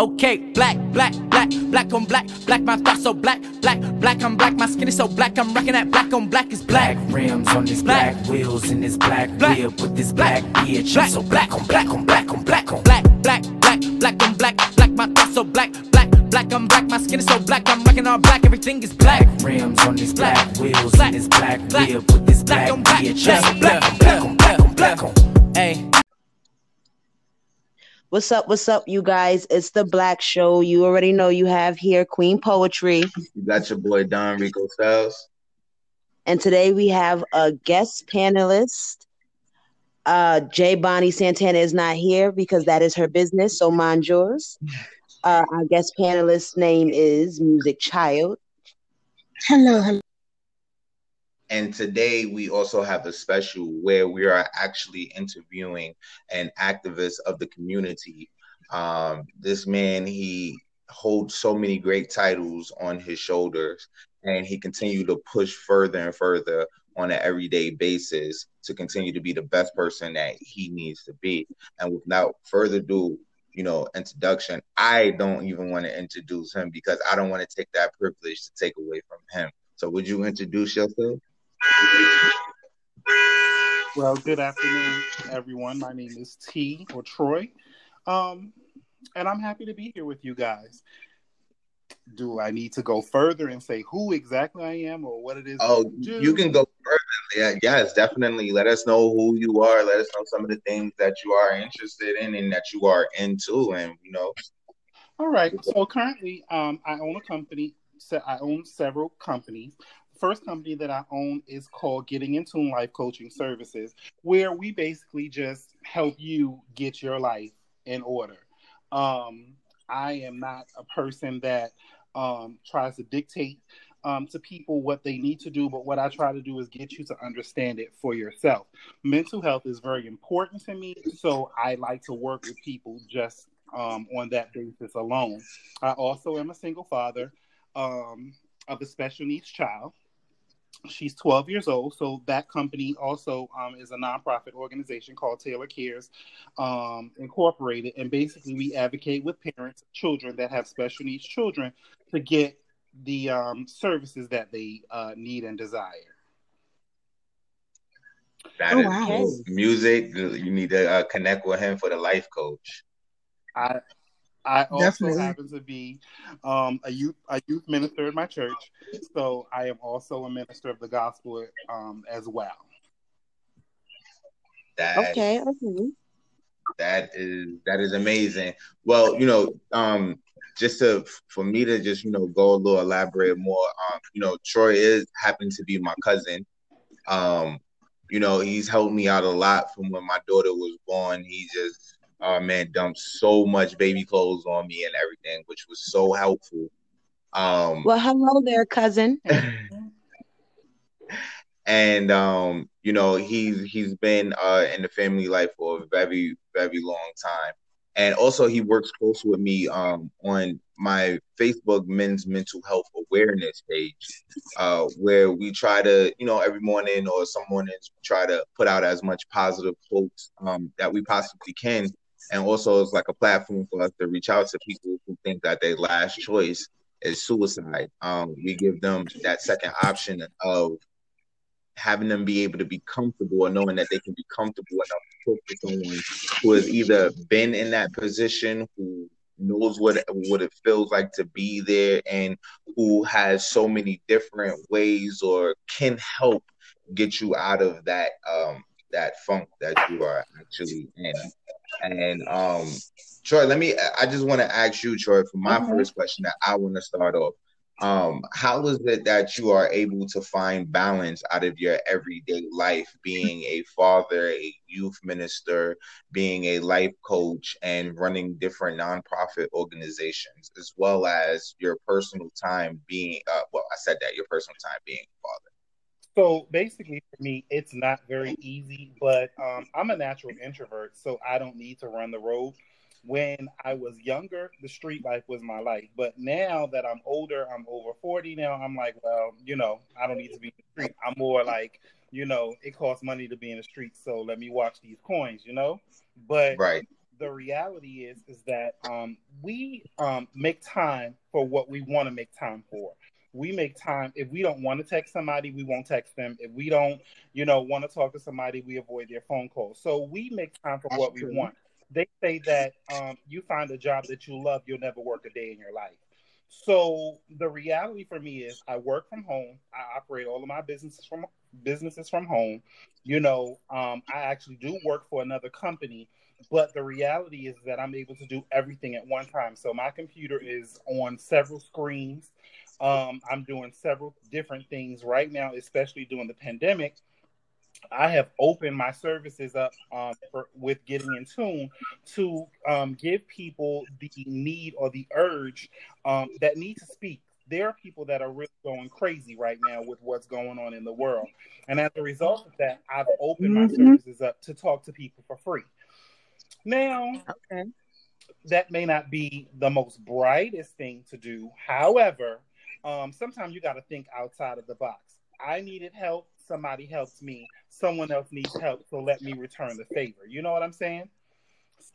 Okay, black, black, black, black on black, black, my thoughts so black, black, black, I'm black, my skin is so black, I'm rocking that black on black is black. Black rims on this black, wheels in this black, Black. whip with this black bitch. Black. I'm so black on black on black on black on Black, black, black, black on black, black, my thoughts so black, black, black, I'm black, my skin is so black, I'm rocking all black, everything is black. rims on this black, wheels Black. in this black, Black. whip with this Black black on black. bitch. I'm so Black. black on black on black on black on. Hey, What's up? What's up, you guys? It's the Black Show. You already know you have here Queen Poetry. You got your boy Don Rico Styles. And today we have a guest panelist. Uh, J. Bonnie Santana is not here because that is her business, so mind yours. Uh, our guest panelist name is Music Child. Hello, hello. And today we also have a special where we are actually interviewing an activist of the community. Um, this man, he holds so many great titles on his shoulders, and he continued to push further and further on an everyday basis to continue to be the best person that he needs to be. And without further ado, you know, introduction, I don't even want to introduce him because I don't want to take that privilege to take away from him. So would you introduce yourself? Well, good afternoon, everyone. My name is T or Troy, um, and I'm happy to be here with you guys. Do I need to go further and say who exactly I am or what it is? Oh, you can go further. Yeah, yes, definitely. Let us know who you are. Let us know some of the things that you are interested in and that you are into, and you know. All right. So currently, um, I own a company. So I own several companies. First company that I own is called Getting in Tune Life Coaching Services, where we basically just help you get your life in order. Um, I am not a person that um, tries to dictate um, to people what they need to do, but what I try to do is get you to understand it for yourself. Mental health is very important to me, so I like to work with people just um, on that basis alone. I also am a single father um, of a special needs child. She's 12 years old, so that company also um, is a nonprofit organization called Taylor Cares um, Incorporated, and basically we advocate with parents, of children that have special needs children, to get the um, services that they uh, need and desire. That Oh, is wow. music. You need to uh, connect with him for the life coach. I I also Definitely. happen to be um, a youth a youth minister in my church, so I am also a minister of the gospel um, as well. That Okay, okay. that is that is amazing. Well, you know, um, just to for me to just you know go a little elaborate more. Um, you know, Troy is happened to be my cousin. Um, you know, he's helped me out a lot from when my daughter was born. He just, oh man, dumped so much baby clothes on me and everything, which was so helpful. Um, Well, hello there, cousin. and um, you know, he's he's been uh in the family life for a very very long time, and also he works close with me um on my Facebook Men's Mental Health Awareness page, uh, where we try to, you know, every morning or some mornings we try to put out as much positive quotes um that we possibly can, and also it's like a platform for us to reach out to people who think that their last choice is suicide. Um, we give them that second option of having them be able to be comfortable knowing that they can be comfortable enough to talk to someone who has either been in that position, who knows what what it feels like to be there, and who has so many different ways or can help get you out of that um that funk that you are actually in. And um Troy, let me I just want to ask you, Troy, for my Mhm. first question that I want to start off um how is it that you are able to find balance out of your everyday life being a father a youth minister being a life coach and running different nonprofit organizations as well as your personal time being uh, well i said that your personal time being a father So basically, for me, it's not very easy, but um, I'm a natural introvert, so I don't need to run the road. When I was younger, the street life was my life. But now that I'm older, I'm over 40 now, I'm like, well, you know, I don't need to be in the street. I'm more like, you know, it costs money to be in the street, so let me watch these coins, you know? But right the reality is is that um, we um, make time for what we want to make time for. We make time. If we don't want to text somebody, we won't text them. If we don't, you know, want to talk to somebody, we avoid their phone calls. So we make time for That's what true. we want. They say that um, you find a job that you love, you'll never work a day in your life. So the reality for me is I work from home. I operate all of my businesses from businesses from home. You know, um, I actually do work for another company, but the reality is that I'm able to do everything at one time. So my computer is on several screens. Um, I'm doing several different things right now, especially during the pandemic. I have opened my services up um, for, with getting in tune to um, give people the need or the urge um, that need to speak. There are people that are really going crazy right now with what's going on in the world. And as a result of that, I've opened my Mhm. services up to talk to people for free. Now, Okay. that may not be the most brightest thing to do. However, um, sometimes you got to think outside of the box. I needed help. Somebody helps me. Someone else needs help. So let me return the favor. You know what I'm saying?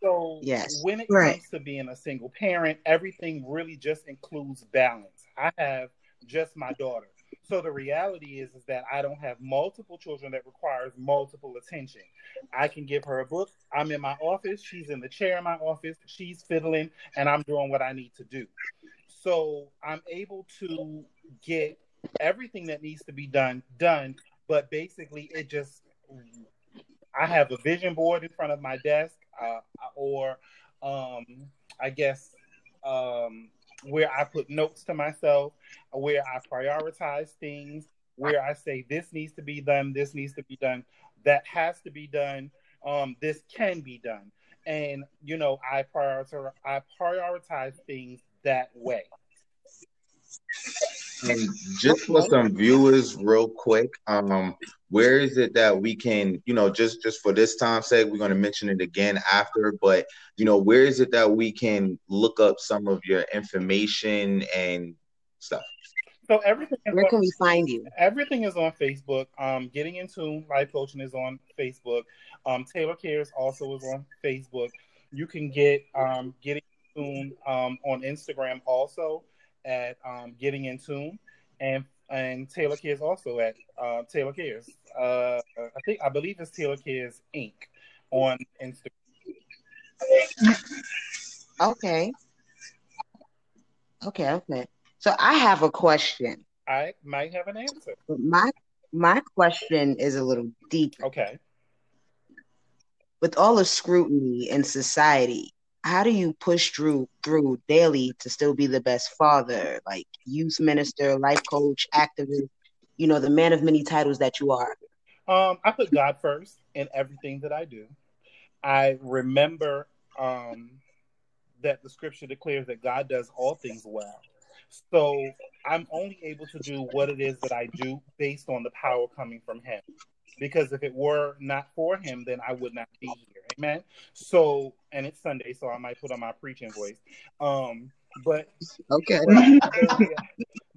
So Yes. when it Right. comes to being a single parent, everything really just includes balance. I have just my daughter. So the reality is is that I don't have multiple children that requires multiple attention. I can give her a book. I'm in my office. She's in the chair in my office. She's fiddling, and I'm doing what I need to do. So I'm able to get everything that needs to be done done. But basically, it just I have a vision board in front of my desk, uh, or um, I guess um, where I put notes to myself, where I prioritize things, where I say this needs to be done, this needs to be done, that has to be done, um, this can be done, and you know I prioritize I prioritize things that way. And just for some viewers, real quick, um, where is it that we can, you know, just just for this time's sake, we're going to mention it again after, but you know, where is it that we can look up some of your information and stuff? So everything is Where on- can we find you? Everything is on Facebook. Um, Getting in Tune Life Coaching is on Facebook. Um, Taylor Cares also is on Facebook. You can get um, Getting in Tune um, on Instagram also at um, Getting in Tune, and and Taylor Cares also at uh, Taylor Cares. Uh, I think I believe it's Taylor Cares Inc. on Instagram. Okay. Okay, okay. So I have a question. I might have an answer. My my question is a little deep. Okay. With all the scrutiny in society, how do you push through through daily to still be the best father, like youth minister, life coach, activist, you know, the man of many titles that you are? Um, I put God first in everything that I do. I remember um, that the scripture declares that God does all things well. So I'm only able to do what it is that I do based on the power coming from Him. Because if it were not for Him, then I would not be here. Amen. So, and it's Sunday, so I might put on my preaching voice. Um, but Okay. the,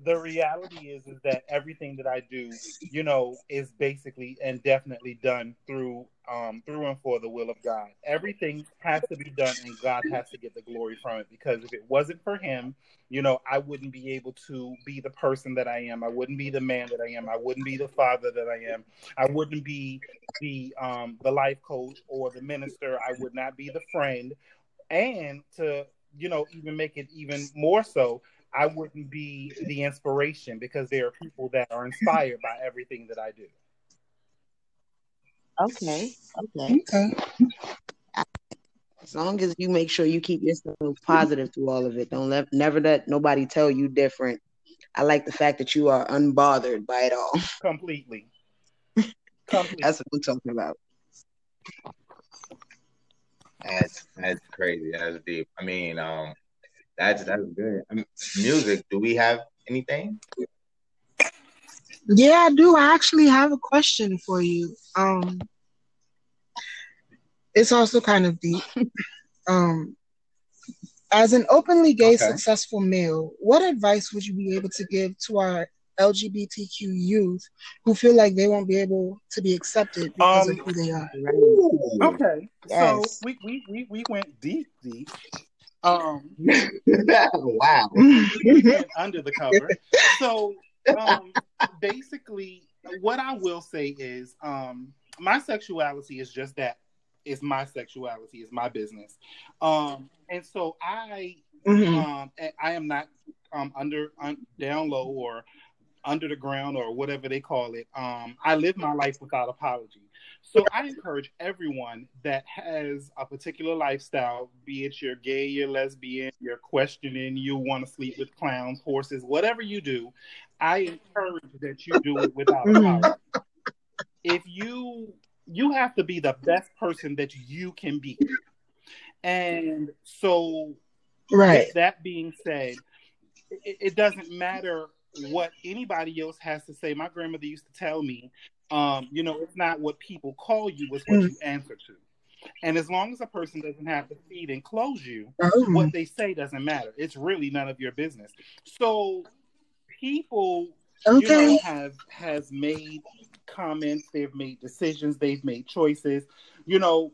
the reality is is that everything that I do, you know, is basically and definitely done through um through and for the will of God. Everything has to be done and God has to get the glory from it because if it wasn't for him, you know, I wouldn't be able to be the person that I am. I wouldn't be the man that I am. I wouldn't be the father that I am. I wouldn't be the um the life coach or the minister. I would not be the friend. And to you know, even make it even more so, I wouldn't be the inspiration because there are people that are inspired by everything that I do. Okay. Okay. Okay. As long as you make sure you keep yourself positive through all of it. Don't let never let nobody tell you different. I like the fact that you are unbothered by it all. Completely. Completely. That's what we're talking about. That's that's crazy. That's deep. I mean, um, that's that's good. I mean, music. Do we have anything? Yeah, I do. I actually have a question for you. Um, it's also kind of deep. Um, as an openly gay, Okay. successful male, what advice would you be able to give to our LGBTQ youth who feel like they won't be able to be accepted because Um, of who they are. Okay, so we, we we we went deep, deep. Um, wow. we went under the cover. So um, basically, what I will say is, um, my sexuality is just that. It's my sexuality It's my business, um, and so I Mhm. um, I am not um, under un, down low or under the ground or whatever they call it. Um, I live my life without apology. So I encourage everyone that has a particular lifestyle, be it you're gay, you're lesbian, you're questioning, you want to sleep with clowns, horses, whatever you do, I encourage that you do it without Mhm. apology. If you you have to be the best person that you can be. And so Right. with that being said, it, it doesn't matter what anybody else has to say. My grandmother used to tell me, um, you know, it's not what people call you, it's what you answer to. And as long as a person doesn't have to feed and clothe you, Oh. what they say doesn't matter. It's really none of your business. So people you know, have has made comments, they've made decisions, they've made choices. You know,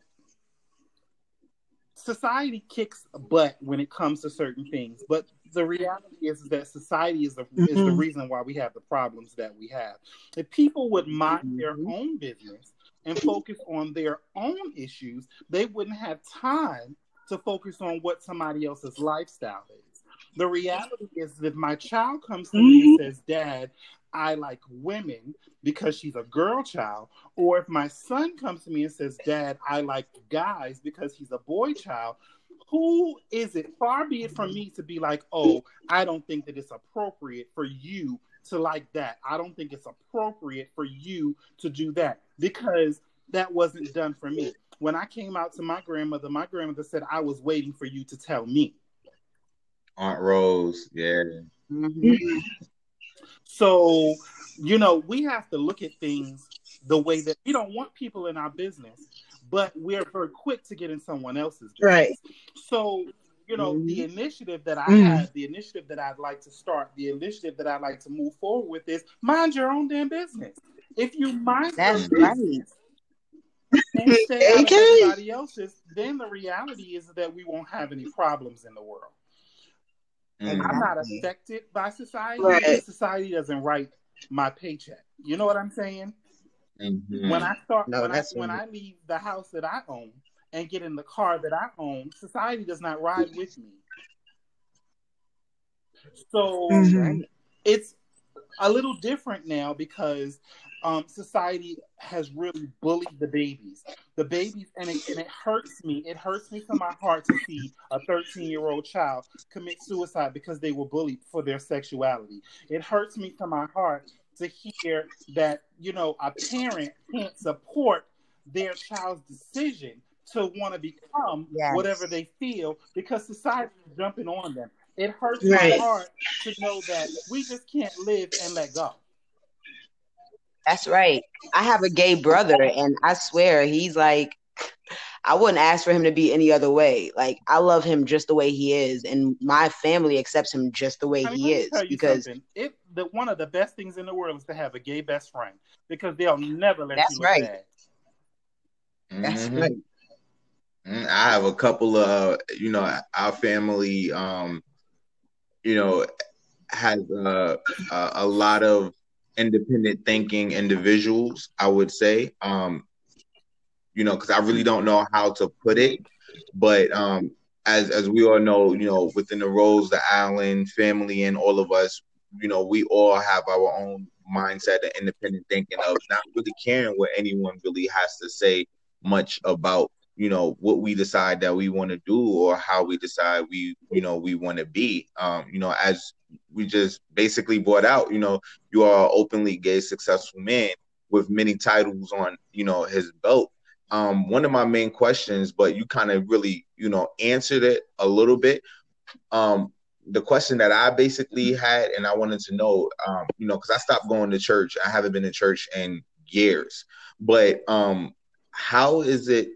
society kicks butt when it comes to certain things, but the reality is, is that society is the is the Mhm. reason why we have the problems that we have. If people would mind their Mhm. own business and focus on their own issues, they wouldn't have time to focus on what somebody else's lifestyle is. The reality is, if my child comes to me and mm-hmm. says, Dad, I like women because she's a girl child, or if my son comes to me and says, Dad, I like guys because he's a boy child, who is it? Far be it from me to be like, oh, I don't think that it's appropriate for you to like that. I don't think it's appropriate for you to do that because that wasn't done for me. When I came out to my grandmother, my grandmother said, I was waiting for you to tell me. Aunt Rose, yeah. Mhm. So, you know, we have to look at things the way that we don't want people in our business, but we're very quick to get in someone else's business. Right. So, you know, the initiative that I Mhm. have, the initiative that I'd like to start, the initiative that I'd like to move forward with is mind your own damn business. If you mind That's your right. business and stay out of everybody else's, then the reality is that we won't have any problems in the world. Mm. I'm not affected by society. Right. Society doesn't write my paycheck. You know what I'm saying? Mhm. When I start, No, when I when. I leave the house that I own and get in the car that I own, society does not ride with me. So Mhm. it's a little different now because um, society has really bullied the babies. The babies, and it, and it hurts me. It hurts me to my heart to see a 13 year old child commit suicide because they were bullied for their sexuality. It hurts me to my heart to hear that, you know, a parent can't support their child's decision to want to become Yes. whatever they feel because society is jumping on them. It hurts Right. my heart to know that we just can't live and let go. That's right. I have a gay brother, and I swear he's like, I wouldn't ask for him to be any other way. Like, I love him just the way he is, and my family accepts him just the way I mean, he let me is tell you because something. It the one of the best things in the world is to have a gay best friend because they'll never let That's you look right. bad. that's Mhm. right. Mm, I have a couple of, you know, our family, um, you know, has uh, a, a lot of independent thinking individuals. I would say, um, you know, because I really don't know how to put it, but um, as as we all know, you know, within the Rose, the island family, and all of us, you know, we all have our own mindset and independent thinking of not really caring what anyone really has to say much about you know what we decide that we want to do or how we decide we you know we want to be. Um you know as we just basically brought out you know you are openly gay successful man with many titles on you know his belt. Um one of my main questions but you kind of really you know answered it a little bit. Um the question that I basically had and I wanted to know um you know cuz I stopped going to church. I haven't been to church in years. But um how is it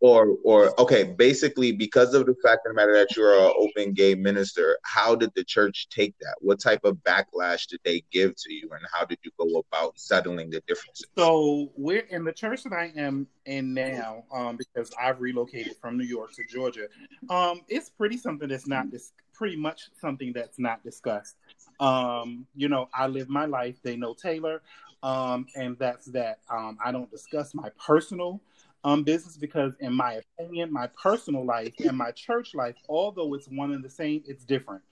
or or okay, basically because of the fact of the matter that you're an open gay minister, how did the church take that? What type of backlash did they give to you, and how did you go about settling the differences? So we're in the church that I am in now, um, because I've relocated from New York to Georgia. Um, it's pretty something that's not this pretty much something that's not discussed. Um, you know, I live my life. They know Taylor, um, and that's that. Um, I don't discuss my personal um, business because, in my opinion, my personal life and my church life, although it's one and the same, it's different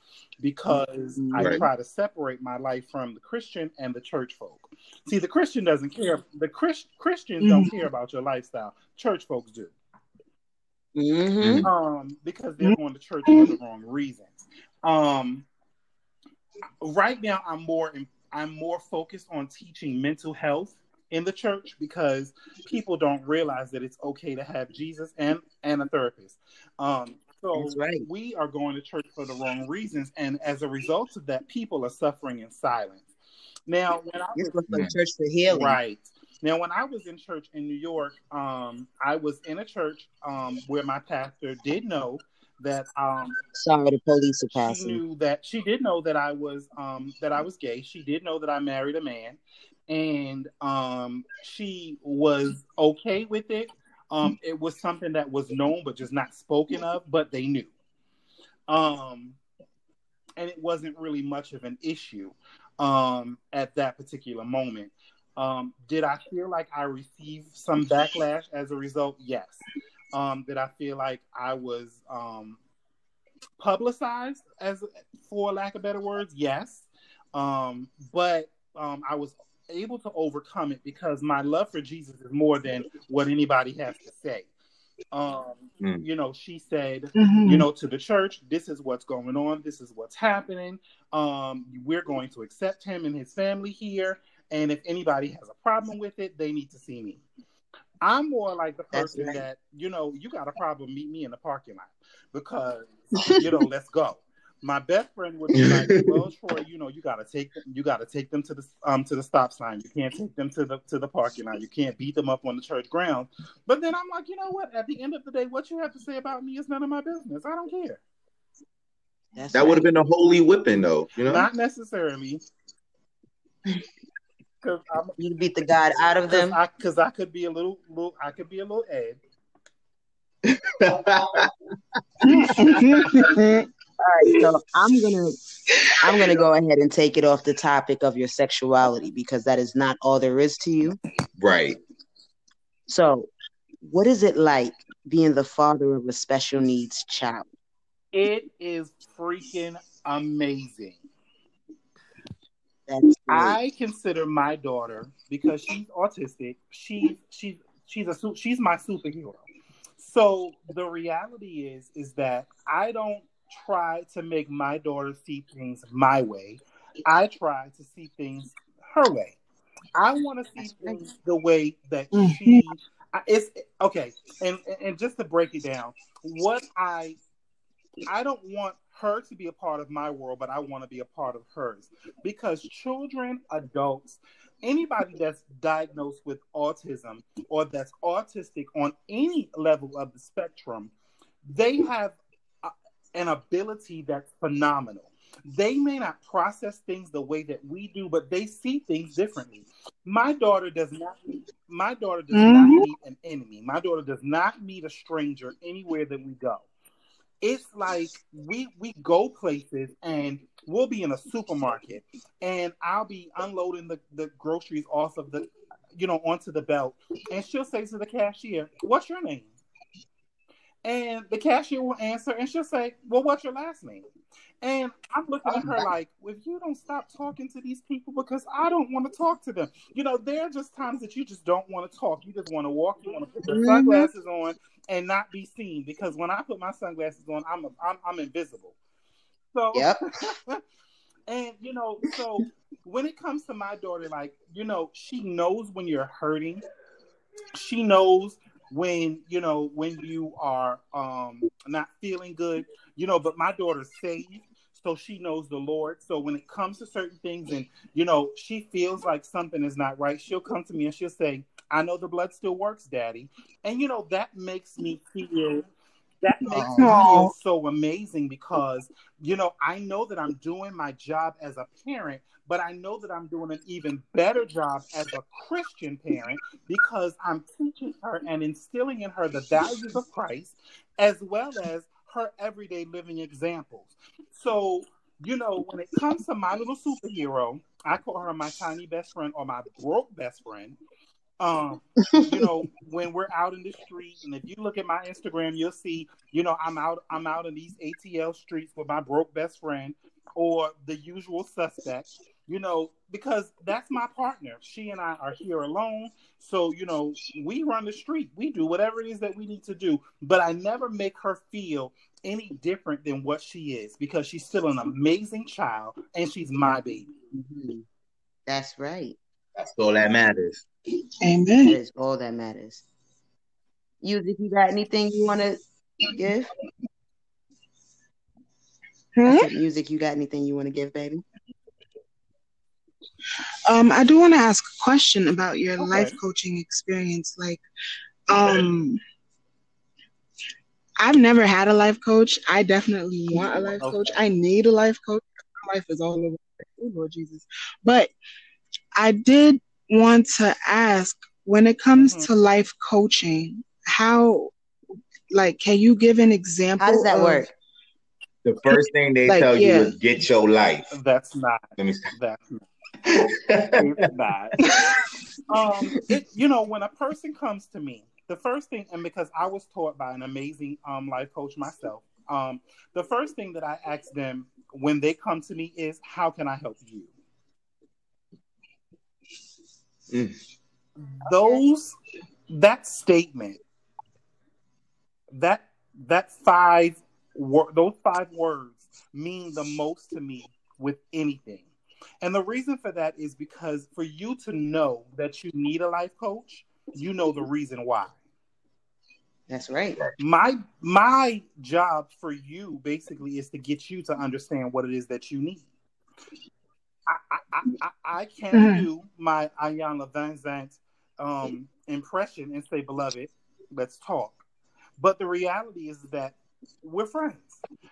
because I try to separate my life from the Christian and the church folk. See, the Christian doesn't care. The Chris, Christians don't care about your lifestyle. Church folks do hmm um, because they're going to church for the wrong reasons. Um, right now, I'm more I'm more focused on teaching mental health in the church because people don't realize that it's okay to have Jesus and and a therapist. Um, so right. we are going to church for the wrong reasons, and as a result of that, people are suffering in silence. Now, when I was for church for healing. Right. Now, when I was in church in New York, um, I was in a church um, where my pastor did know that um, Sorry, the police are she knew that she did know that I was um, that I was gay. She did know that I married a man, and um, she was okay with it. Um, it was something that was known but just not spoken of, but they knew. Um, and it wasn't really much of an issue um, at that particular moment. Um, did I feel like I received some backlash as a result? Yes. Um, did I feel like I was um, publicized, as for lack of better words? Yes. Um, but um, I was able to overcome it because my love for Jesus is more than what anybody has to say. Um, Mm. You know, she said, Mhm. you know, to the church, this is what's going on, this is what's happening. Um, we're going to accept him and his family here. And if anybody has a problem with it, they need to see me. I'm more like the person right. that, you know, you got a problem, meet me in the parking lot because, you know, let's go. My best friend would be like, "Well, Troy, you know, you gotta take them. You gotta take them to the um to the stop sign. You can't take them to the to the parking lot. You can't beat them up on the church ground." But then I'm like, you know what? At the end of the day, what you have to say about me is none of my business. I don't care. That's That would have been a holy whipping, though. You know. Not necessarily. Because I'm You beat the God out of because them. I because I could be a little little I could be a little Ed. All right, so I'm gonna I'm gonna go ahead and take it off the topic of your sexuality because that is not all there is to you. right. So, what is it like being the father of a special needs child? It is freaking amazing. That's. I consider my daughter because she's autistic. She's she's she's a she's my superhero. So the reality is is that I don't try to make my daughter see things my way. I try to see things her way. I want to see things the way that Mhm. she. It's okay, and and just to break it down, what I I don't want her to be a part of my world, but I want to be a part of hers because children, adults, anybody that's diagnosed with autism or that's autistic on any level of the spectrum, they have an ability that's phenomenal. They may not process things the way that we do, but they see things differently. My daughter does not meet, my daughter does not Mhm. meet an enemy. My daughter does not meet a stranger anywhere that we go it's like we we go places and we'll be in a supermarket and I'll be unloading the, the groceries off of the you know onto the belt and she'll say to the cashier, What's your name? And the cashier will answer and she'll say, Well, what's your last name? And I'm looking at her like, well, if you don't stop talking to these people because I don't want to talk to them. You know, there are just times that you just don't want to talk. You just want to walk. You want to put your Mhm. sunglasses on and not be seen. Because when I put my sunglasses on, I'm I'm, I'm invisible. So Yep. and you know, so when it comes to my daughter, like you know, she knows when you're hurting. She knows when you know when you are um not feeling good. You know, but my daughter's saved, so she knows the Lord. So when it comes to certain things, and you know, she feels like something is not right, she'll come to me and she'll say, "I know the blood still works, Daddy," and you know that makes me feel that makes me feel so amazing because you know I know that I'm doing my job as a parent, but I know that I'm doing an even better job as a Christian parent because I'm teaching her and instilling in her the values of Christ as well as her everyday living examples. So, you know, when it comes to my little superhero, I call her my tiny best friend or my broke best friend. Um, you know, when we're out in the street, and if you look at my Instagram, you'll see, you know, I'm out, I'm out in these ATL streets with my broke best friend or the usual suspects you know, because that's my partner. She and I are here alone. So, you know, we run the street. We do whatever it is that we need to do. But I never make her feel any different than what she is because she's still an amazing child and she's my baby. Mhm. That's right. That's all that matters. Amen. That is all that matters. You, if you got anything you want to give? Hmm? Music, you got anything you want to give, baby? Um, I do want to ask a question about your Okay. life coaching experience. Like, um, I've never had a life coach. I definitely want a life Okay. coach. I need a life coach. My life is all over. the place. Oh, Lord Jesus. But I did want to ask when it comes Mhm. to life coaching, how, like, can you give an example? How does that of- work? The first thing they Like, tell yeah. you is get your life. That's not. Let me That's not. Not. um, it, you know, when a person comes to me, the first thing, and because I was taught by an amazing um, life coach myself, um, the first thing that I ask them when they come to me is, "How can I help you?" Mm. Those that statement, that that five wor- those five words mean the most to me with anything. And the reason for that is because for you to know that you need a life coach, you know the reason why. That's right. My my job for you basically is to get you to understand what it is that you need. I I, I, I- I can Mhm. do my Iyanla Vanzant um, impression and say, "Beloved, let's talk." But the reality is that we're friends.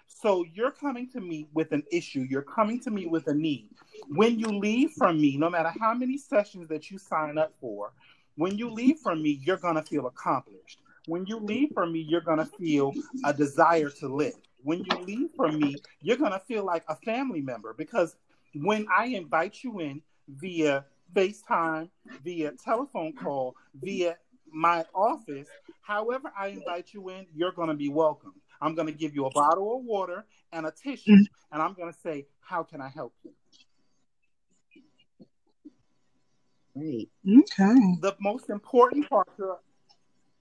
So you're coming to me with an issue. You're coming to me with a need. When you leave from me, no matter how many sessions that you sign up for, when you leave from me, you're going to feel accomplished. When you leave from me, you're going to feel a desire to live. When you leave from me, you're going to feel like a family member because when I invite you in via FaceTime, via telephone call, via my office, however I invite you in, you're going to be welcome. I'm going to give you a bottle of water and a tissue, Mhm. and I'm going to say, How can I help you? Right. Okay. The most important part to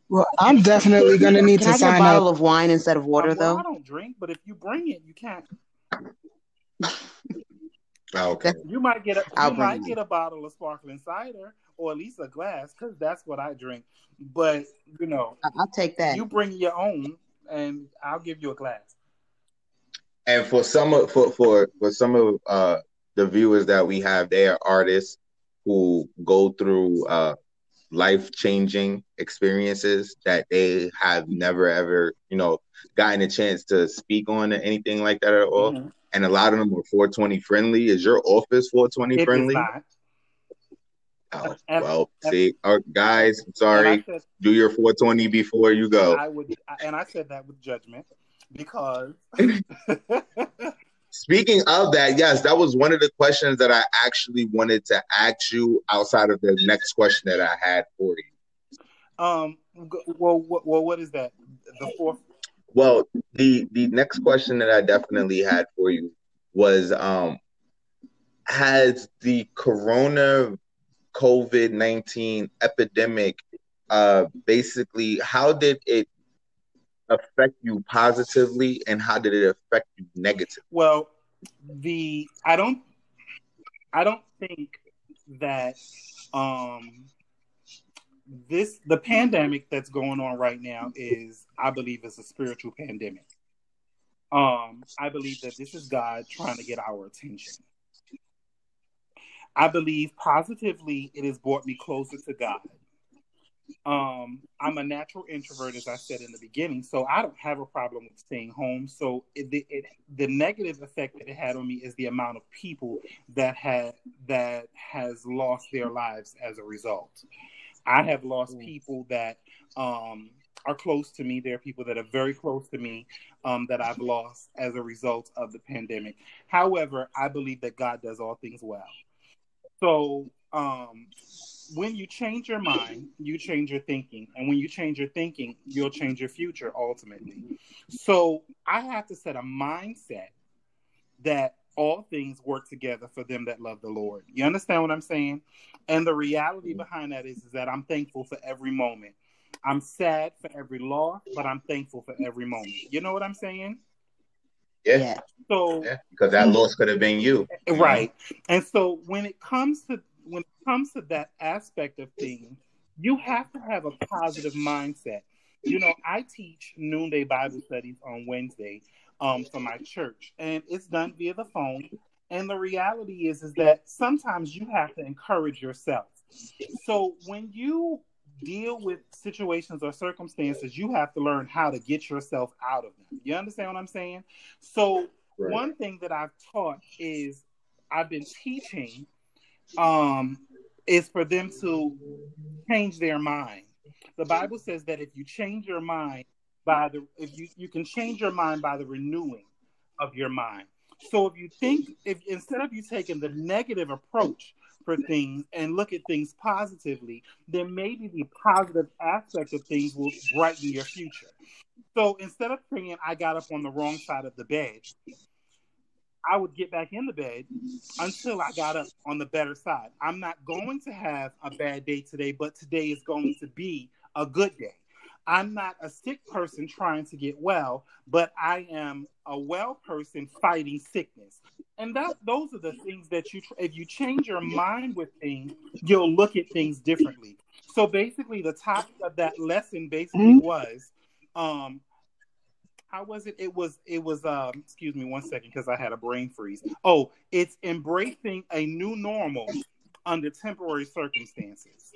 Well, I'm definitely gonna need Can to I get a bottle up. of wine instead of water, um, well, though? I don't drink, but if you bring it, you can't. Okay. You might get a I'll you bring might it. get a bottle of sparkling cider or at least a glass because that's what I drink. But you know, I- I'll take that. you bring your own, and I'll give you a glass. And for some of for for for some of uh the viewers that we have, they are artists who go through uh life changing experiences that they have never ever you know gotten a chance to speak on or anything like that at all. Mhm. And a lot of them are 420 friendly. Is your office 420 It is friendly? not. Oh, well, see, uh, guys, I'm sorry. Said Do your 420 before you go. I would, and I said that with judgment because Speaking of that, yes, that was one of the questions that I actually wanted to ask you outside of the next question that I had for you. um well what well what is that the fourth Well, the the next question that I definitely had for you was um has the corona COVID-19 epidemic uh basically how did it affect you positively and how did it affect you negatively? well the I don't I don't think that um this the pandemic that's going on right now is I believe is a spiritual pandemic. Um, I believe that this is God trying to get our attention. I believe positively it has brought me closer to God. Um, I'm a natural introvert, as I said in the beginning, so I don't have a problem with staying home. So it, it, the negative effect that it had on me is the amount of people that had that has lost their lives as a result. I have lost people that um, are close to me. There are people that are very close to me um, that I've lost as a result of the pandemic. However, I believe that God does all things well. So um, when you change your mind, you change your thinking. And when you change your thinking, you'll change your future ultimately. So I have to set a mindset that all things work together for them that love the Lord. You understand what I'm saying? And the reality behind that is, is that I'm thankful for every moment. I'm sad for every loss, but I'm thankful for every moment. You know what I'm saying? Yeah. Yeah. So yeah. Because that loss could have been you. you right. And so when it comes to when it comes to that aspect of things, you have to have a positive mindset. You know, I teach noonday Bible studies on Wednesday um, for my church, and it's done via the phone. And the reality is, is that sometimes you have to encourage yourself. So when you deal with situations or circumstances, you have to learn how to get yourself out of them. You understand what I'm saying? So right. one thing that I've taught is I've been teaching um, is for them to change their mind. The Bible says that if you change your mind by the if you you can change your mind by the renewing of your mind. So if you think if instead of you taking the negative approach for things and look at things positively, then maybe the positive aspect of things will brighten your future. So instead of saying I got up on the wrong side of the bed, I would get back in the bed until I got up on the better side. I'm not going to have a bad day today, but today is going to be a good day. I'm not a sick person trying to get well, but I am a well person fighting sickness. And that those are the things that you if you change your mind with things, you'll look at things differently. So basically the topic of that lesson basically mm-hmm. was um how was it? It was it was um excuse me one second because I had a brain freeze. Oh, it's embracing a new normal under temporary circumstances.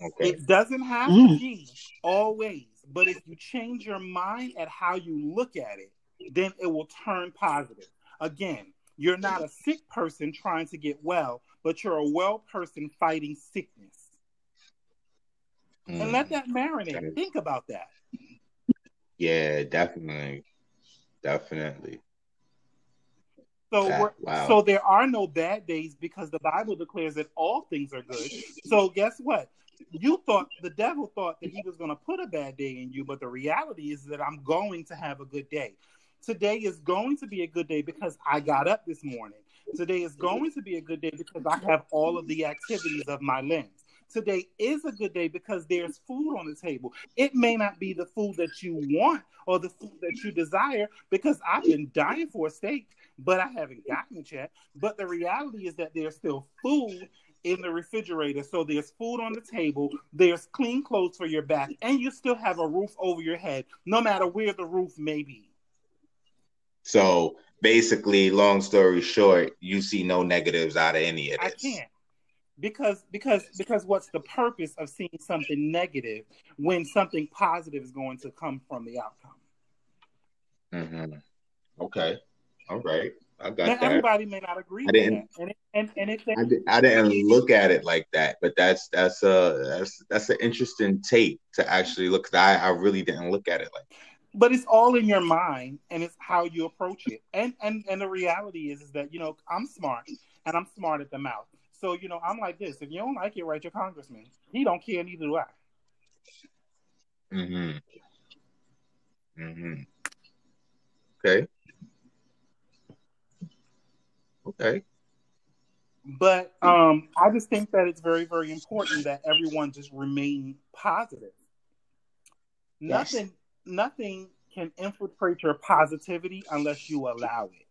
Okay. It doesn't have mm. to be always, but if you change your mind at how you look at it, then it will turn positive. Again, you're not a sick person trying to get well, but you're a well person fighting sickness. Mm. And let mm. that marinate. Think about that. Yeah, definitely, definitely. So that, wow. so there are no bad days because the Bible declares that all things are good. So guess what? You thought the devil thought that he was going to put a bad day in you, but the reality is that I'm going to have a good day. Today is going to be a good day because I got up this morning. Today is going to be a good day because I have all of the activities of my limbs today is a good day because there's food on the table. It may not be the food that you want or the food that you desire because I've been dying for a steak, but I haven't gotten it yet. But the reality is that there's still food in the refrigerator. So there's food on the table, there's clean clothes for your back, and you still have a roof over your head, no matter where the roof may be. So basically, long story short, you see no negatives out of any of this. I can't because because because what's the purpose of seeing something negative when something positive is going to come from the outcome mm-hmm. okay all right i got now, that everybody may not agree I didn't, and, it, and, and it, I, did, I didn't look at it like that but that's that's a that's that's an interesting take to actually look I, I really didn't look at it like that. but it's all in your mind and it's how you approach it and and and the reality is is that you know i'm smart and i'm smart at the mouth so you know, I'm like this. If you don't like it, write your congressman. He don't care, neither do I. Mm-hmm. Mm-hmm. Okay. Okay. But um, I just think that it's very, very important that everyone just remain positive. Yes. Nothing, nothing can infiltrate your positivity unless you allow it.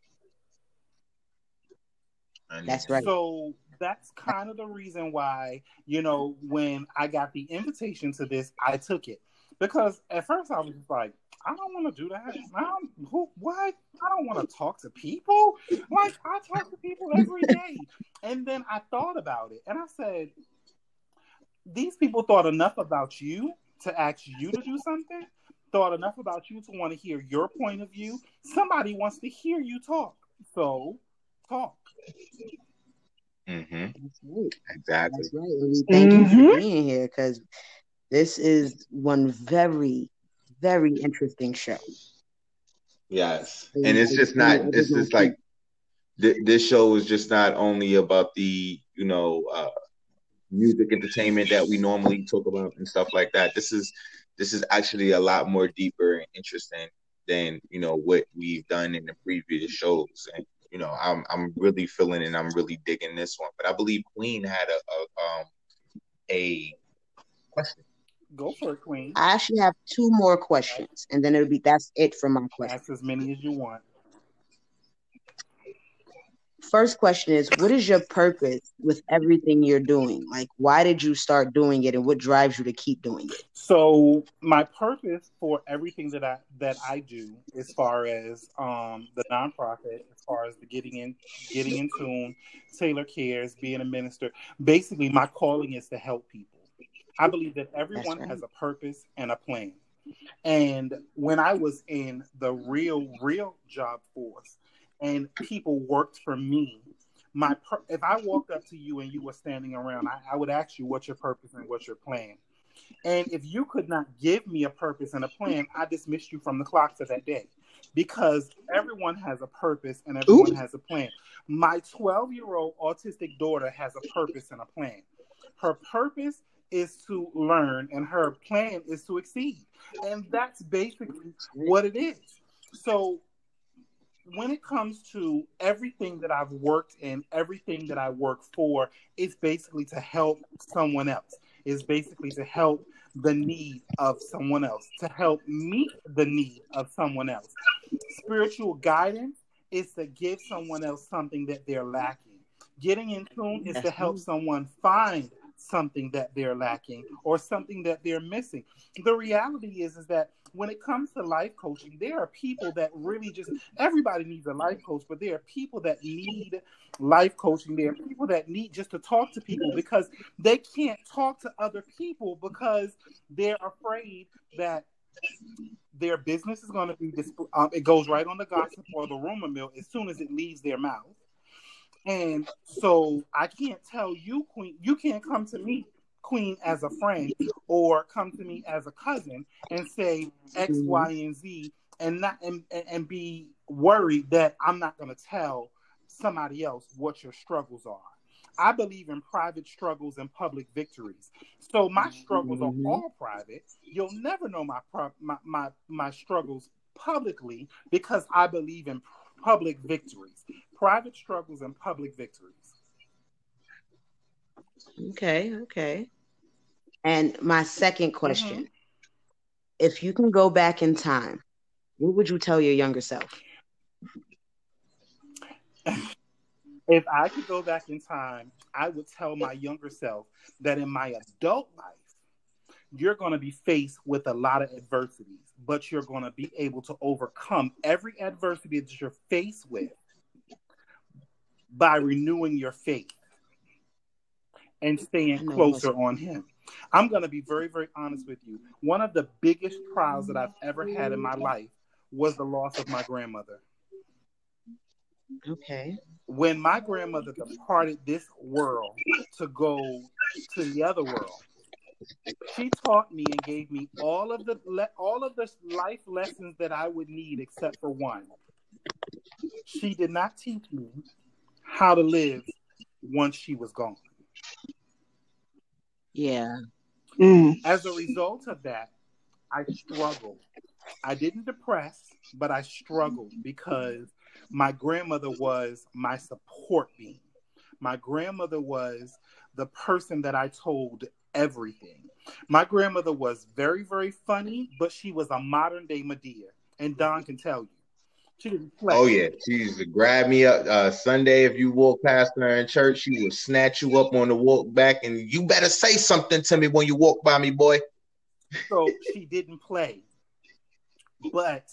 That's right. So that's kind of the reason why, you know, when I got the invitation to this, I took it. Because at first I was just like, I don't want to do that. I don't, who, what? I don't want to talk to people. Like I talk to people every day. And then I thought about it, and I said, these people thought enough about you to ask you to do something. Thought enough about you to want to hear your point of view. Somebody wants to hear you talk, so talk. Mm-hmm. That's right. Exactly. That's right. And we thank you Mhm. for being here because this is one very, very interesting show. Yes, and it's just not. This is like th- this show is just not only about the you know uh, music entertainment that we normally talk about and stuff like that. This is this is actually a lot more deeper and interesting than you know what we've done in the previous shows. And you know, I'm I'm really feeling and I'm really digging this one. But I believe Queen had a, a um a question. Go for it, Queen. I actually have two more questions, and then it'll be that's it for my question. Ask as many as you want. First question is, what is your purpose with everything you're doing? Like, why did you start doing it, and what drives you to keep doing it? So my purpose for everything that I that I do, as far as um, the nonprofit, as far as the getting in getting in tune, Taylor cares, being a minister, basically my calling is to help people. I believe that everyone right. has a purpose and a plan. And when I was in the real, real job force, and people worked for me, my if I walked up to you and you were standing around, I, I would ask you what's your purpose and what's your plan. And if you could not give me a purpose and a plan, I dismissed you from the clock for that day because everyone has a purpose and everyone has a plan. My 12 year old autistic daughter has a purpose and a plan. Her purpose is to learn, and her plan is to exceed. And that's basically what it is. So, when it comes to everything that I've worked in, everything that I work for, it's basically to help someone else. It's basically to help the need of someone else, to help meet the need of someone else. Spiritual guidance is to give someone else something that they're lacking. Getting in tune is to help someone find something that they're lacking or something that they're missing. The reality is is that when it comes to life coaching, there are people that really just everybody needs a life coach, but there are people that need life coaching. There are people that need just to talk to people because they can't talk to other people because they're afraid that their business is going to be um, it goes right on the gossip or the rumor mill as soon as it leaves their mouth. And so I can't tell you, Queen, you can't come to me, Queen, as a friend or come to me as a cousin and say X, Mhm. And Z and not and, and, be worried that I'm not gonna tell somebody else what your struggles are. I believe in private struggles and public victories. So my struggles Mhm. are all private. You'll never know my, my my my struggles publicly because I believe in public victories, private struggles and public victories. Okay, okay. And my second question: Mhm. If you can go back in time, what would you tell your younger self? If I could go back in time, I would tell my younger self that in my adult life, you're going to be faced with a lot of adversities, but you're going to be able to overcome every adversity that you're faced with by renewing your faith and staying closer on Him. I'm going to be very, very honest with you. One of the biggest trials that I've ever had in my life was the loss of my grandmother. Okay. when my grandmother departed this world to go to the other world, she taught me and gave me all of the le- all of the life lessons that I would need, except for one. She did not teach me how to live once she was gone. Yeah. Mm. As a result of that, I struggled. I didn't depress, but I struggled because my grandmother was my support beam. My grandmother was the person that I told everything. My grandmother was very, very funny, but she was a modern day Madea. And Don can tell you. She didn't play. Oh yeah, she used to grab me up uh, Sunday if you walk past her in church. She would snatch you up on the walk back, and you better say something to me when you walk by me, boy. So she didn't play. but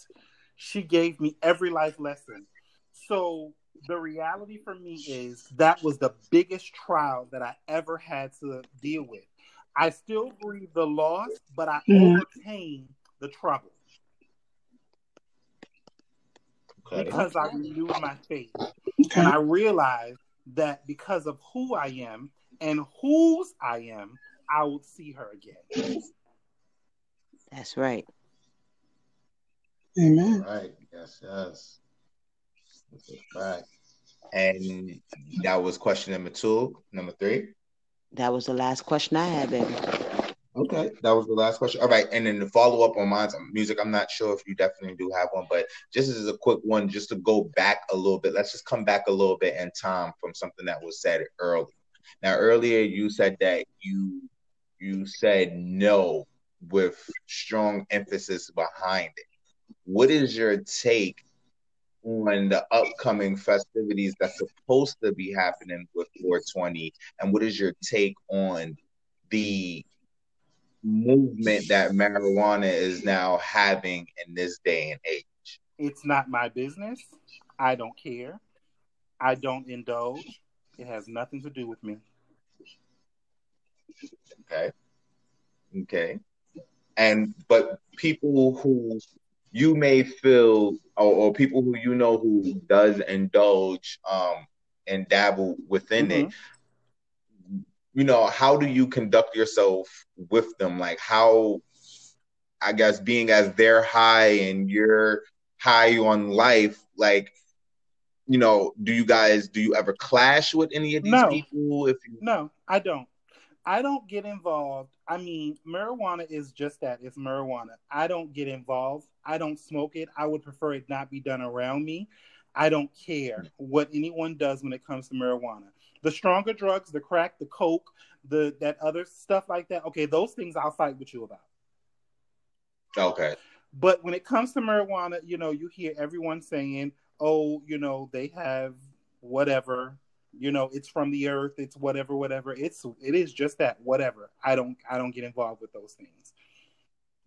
she gave me every life lesson. So the reality for me is that was the biggest trial that I ever had to deal with. I still grieve the loss, but I Mhm. overcame the trouble Okay. because I renewed my faith. Okay. And I realized that because of who I am and whose I am, I would see her again. That's right. Amen. Right. Yes. Yes. That's a fact. And that was question number two. Number three. That was the last question I had, baby. Okay, that was the last question. All right, and then the follow up on mine, music. I'm not sure if you definitely do have one, but just as a quick one, just to go back a little bit. Let's just come back a little bit in time from something that was said earlier. Now, earlier you said that you you said no with strong emphasis behind it. What is your take on the upcoming festivities that's supposed to be happening with 420, and what is your take on the movement that marijuana is now having in this day and age. It's not my business. I don't care. I don't indulge. It has nothing to do with me. Okay. Okay. And but people who you may feel or, or people who you know who does indulge um and dabble within it, you know, how do you conduct yourself with them? Like how I guess being as they're high and you're high on life, like you know, do you guys do you ever clash with any of these No. people? If you No, I don't. I don't get involved. I mean, marijuana is just that. It's marijuana. I don't get involved. I don't smoke it. I would prefer it not be done around me. I don't care what anyone does when it comes to marijuana. The stronger drugs, the crack, the coke, the that other stuff like that. Okay, those things I'll fight with you about. okay. But when it comes to marijuana, you know, you hear everyone saying, "Oh, you know, they have whatever, you know, it's from the earth, it's whatever, whatever." It's it is just that, whatever. I don't I don't get involved with those things.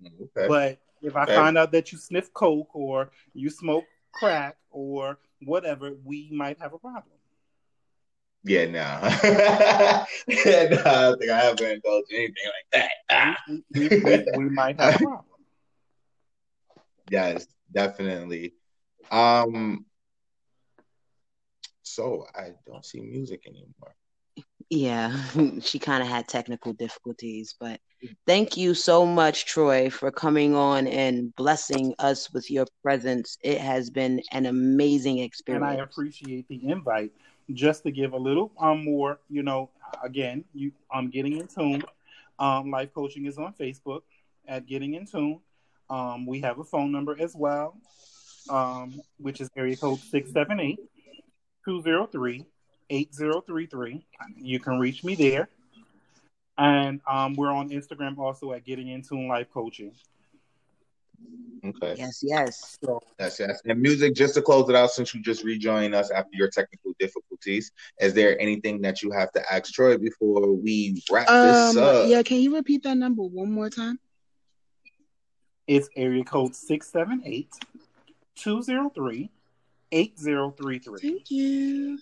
Okay. But if I Okay. find out that you sniff coke or you smoke crack or whatever, we might have a problem. Yeah, no. yeah, no, I don't think I haven't indulged in anything like that. Ah. We, we, we, we might have a problem. Yes, definitely. Um so I don't see music anymore. Yeah, she kind of had technical difficulties, but thank you so much, Troy, for coming on and blessing us with your presence. It has been an amazing experience. and I appreciate the invite. Just to give a little um more, you know, again, you I'm getting in tune. Um, life coaching is on Facebook at Getting in Tune. Um, we have a phone number as well, um, which is area code 678 203 8033. You can reach me there. And um, we're on Instagram also at Getting in Tune Life Coaching. Okay. Yes, yes. So Yes, yes. And music, just to close it out, since you just rejoined us after your technical difficulties, is there anything that you have to ask Troy before we wrap this Um, up? yeah, can you repeat that number one more time? it's area code 678 203 8033. Thank you.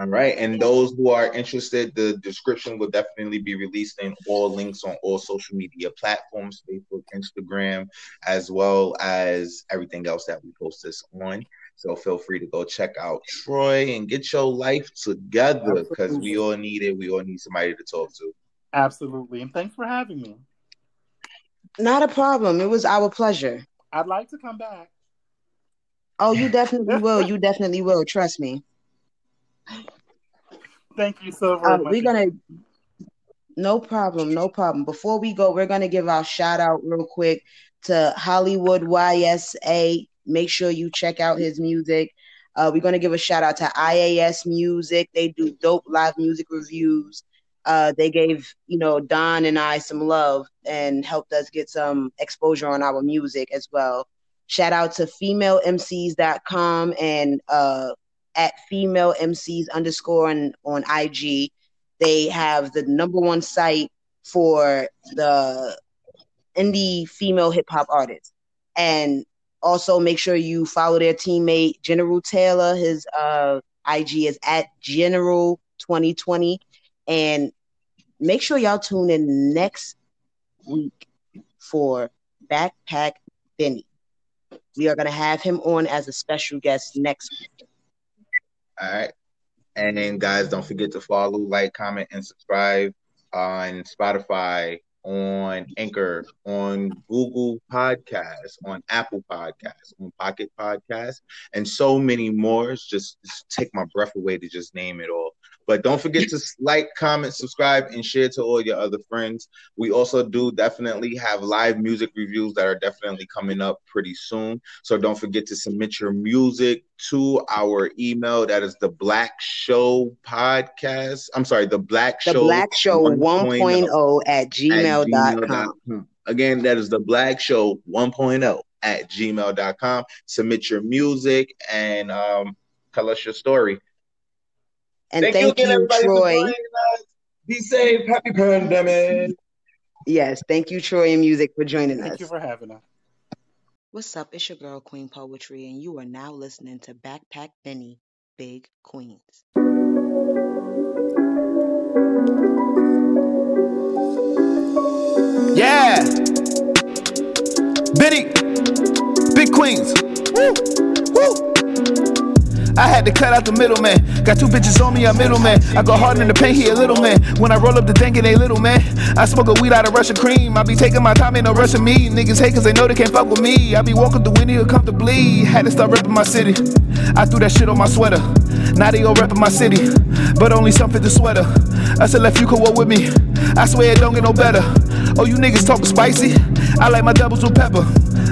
All right. And those who are interested, the description will definitely be released in all links on all social media platforms Facebook, Instagram, as well as everything else that we post this on. So feel free to go check out Troy and get your life together because we all need it. We all need somebody to talk to. Absolutely. And thanks for having me. Not a problem. It was our pleasure. I'd like to come back. Oh, you definitely will. You definitely will. Trust me. Thank you so very Uh, much. we're gonna. No problem. No problem. Before we go, we're gonna give our shout out real quick to Hollywood YSA. Make sure you check out his music. Uh, we're gonna give a shout out to IAS Music. They do dope live music reviews. Uh, they gave you know Don and I some love and helped us get some exposure on our music as well. Shout out to femalemcs.com and uh, at female MCs underscore on, on IG. They have the number one site for the indie female hip hop artists. And also make sure you follow their teammate General Taylor. His uh, IG is at General 2020. And make sure y'all tune in next week for Backpack Benny. We are going to have him on as a special guest next week. All right. And then, guys, don't forget to follow, like, comment, and subscribe on Spotify, on Anchor, on Google Podcasts, on Apple Podcasts, on Pocket Podcasts, and so many more. It's just, just take my breath away to just name it all. But don't forget to like, comment, subscribe, and share to all your other friends. We also do definitely have live music reviews that are definitely coming up pretty soon. So don't forget to submit your music to our email. That is the Black Show Podcast. I'm sorry, the Black The Show Black Show 1.0 at at gmail.com. gmail.com. Again, that is the Black Show 1.0 at gmail.com. Submit your music and um, tell us your story. And thank, again, you, everybody, for Troy. Be safe. Happy pandemic. Yes, thank you, Troy and Music, for joining Thank us. Thank you for having us. What's up? It's your girl, Queen Poetry, and you are now listening to Backpack Benny, Big Queens. Yeah. Benny. Big Queens. Woo. Woo. I had to cut out the middleman. Got two bitches on me, a middleman. I go hard in the paint, he a little man. When I roll up the dank, it ain't little man. I smoke a weed out of Russian cream. I be taking my time, ain't no rushing me. Niggas hate cause they know they can't fuck with me. I be walking through any comfortably. Had to start repping my city. I threw that shit on my sweater. Now they all repping my city. But only some fit the sweater. I said, if you could walk with me. I swear it don't get no better. Oh, you niggas talking spicy? I like my doubles with pepper.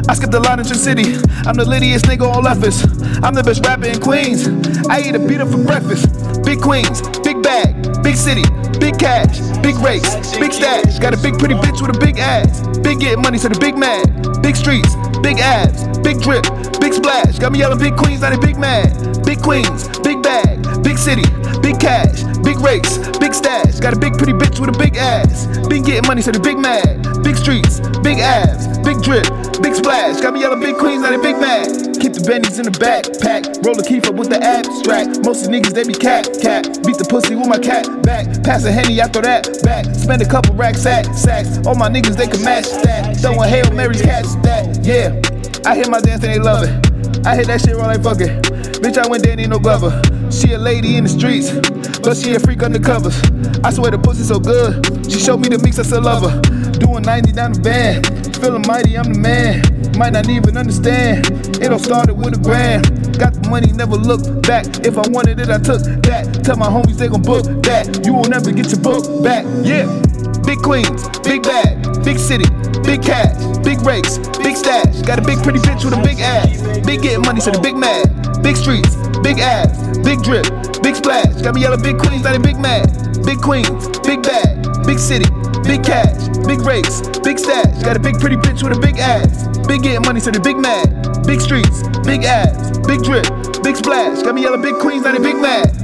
I skipped the line in your city. I'm the littiest nigga on leftist. I'm the best rapper in Queens. I eat a beater for breakfast. Big Queens, big bag, big city, big cash, big race, big stash. Got a big pretty bitch with a big ass. Big get money to the big mad. Big streets, big abs, big drip, big splash. Got me yelling big queens, not a big mad. Big queens, big bag, big city, big cash, big race, big stash. Got a big pretty bitch with a big ass. Been getting money so the big mad. Big streets, big abs, big drip, big splash. Got me yelling big queens, not a big mad. Keep the bennies in the backpack. Roll the keep up with the abstract. Most of the niggas, they be cat, cat. Beat the pussy with my cat back. Pass a henny, I throw that back. Spend a couple racks, sack, sacks. All my niggas, they can match that. Throwing Hail Marys, catch that. Yeah, I hit my dance and they love it. I hit that shit wrong like fuck it. Bitch, I went ain't no glover. She a lady in the streets, but she a freak undercovers. I swear the pussy so good. She showed me the mix, I still love her. Doing 90 down the van. Feeling mighty, I'm the man. Might not even understand. It all started with a grand. Got the money, never looked back. If I wanted it, I took that. Tell my homies they gon' book that. You will never get your book back. Yeah. Big Queens, big bag, big city, big cash, big race, big stash. Got a big pretty bitch with a big ass. Big getting money so the big mad. Big streets, big abs, big drip, big splash. Got me yelling big queens, not a big mad. Big queens, big bag, big city, big cash, big race, big stash. Got a big pretty bitch with a big ass. Big getting money to the big mad. Big streets, big abs, big drip, big splash. Got me yelling big queens, not a big mad.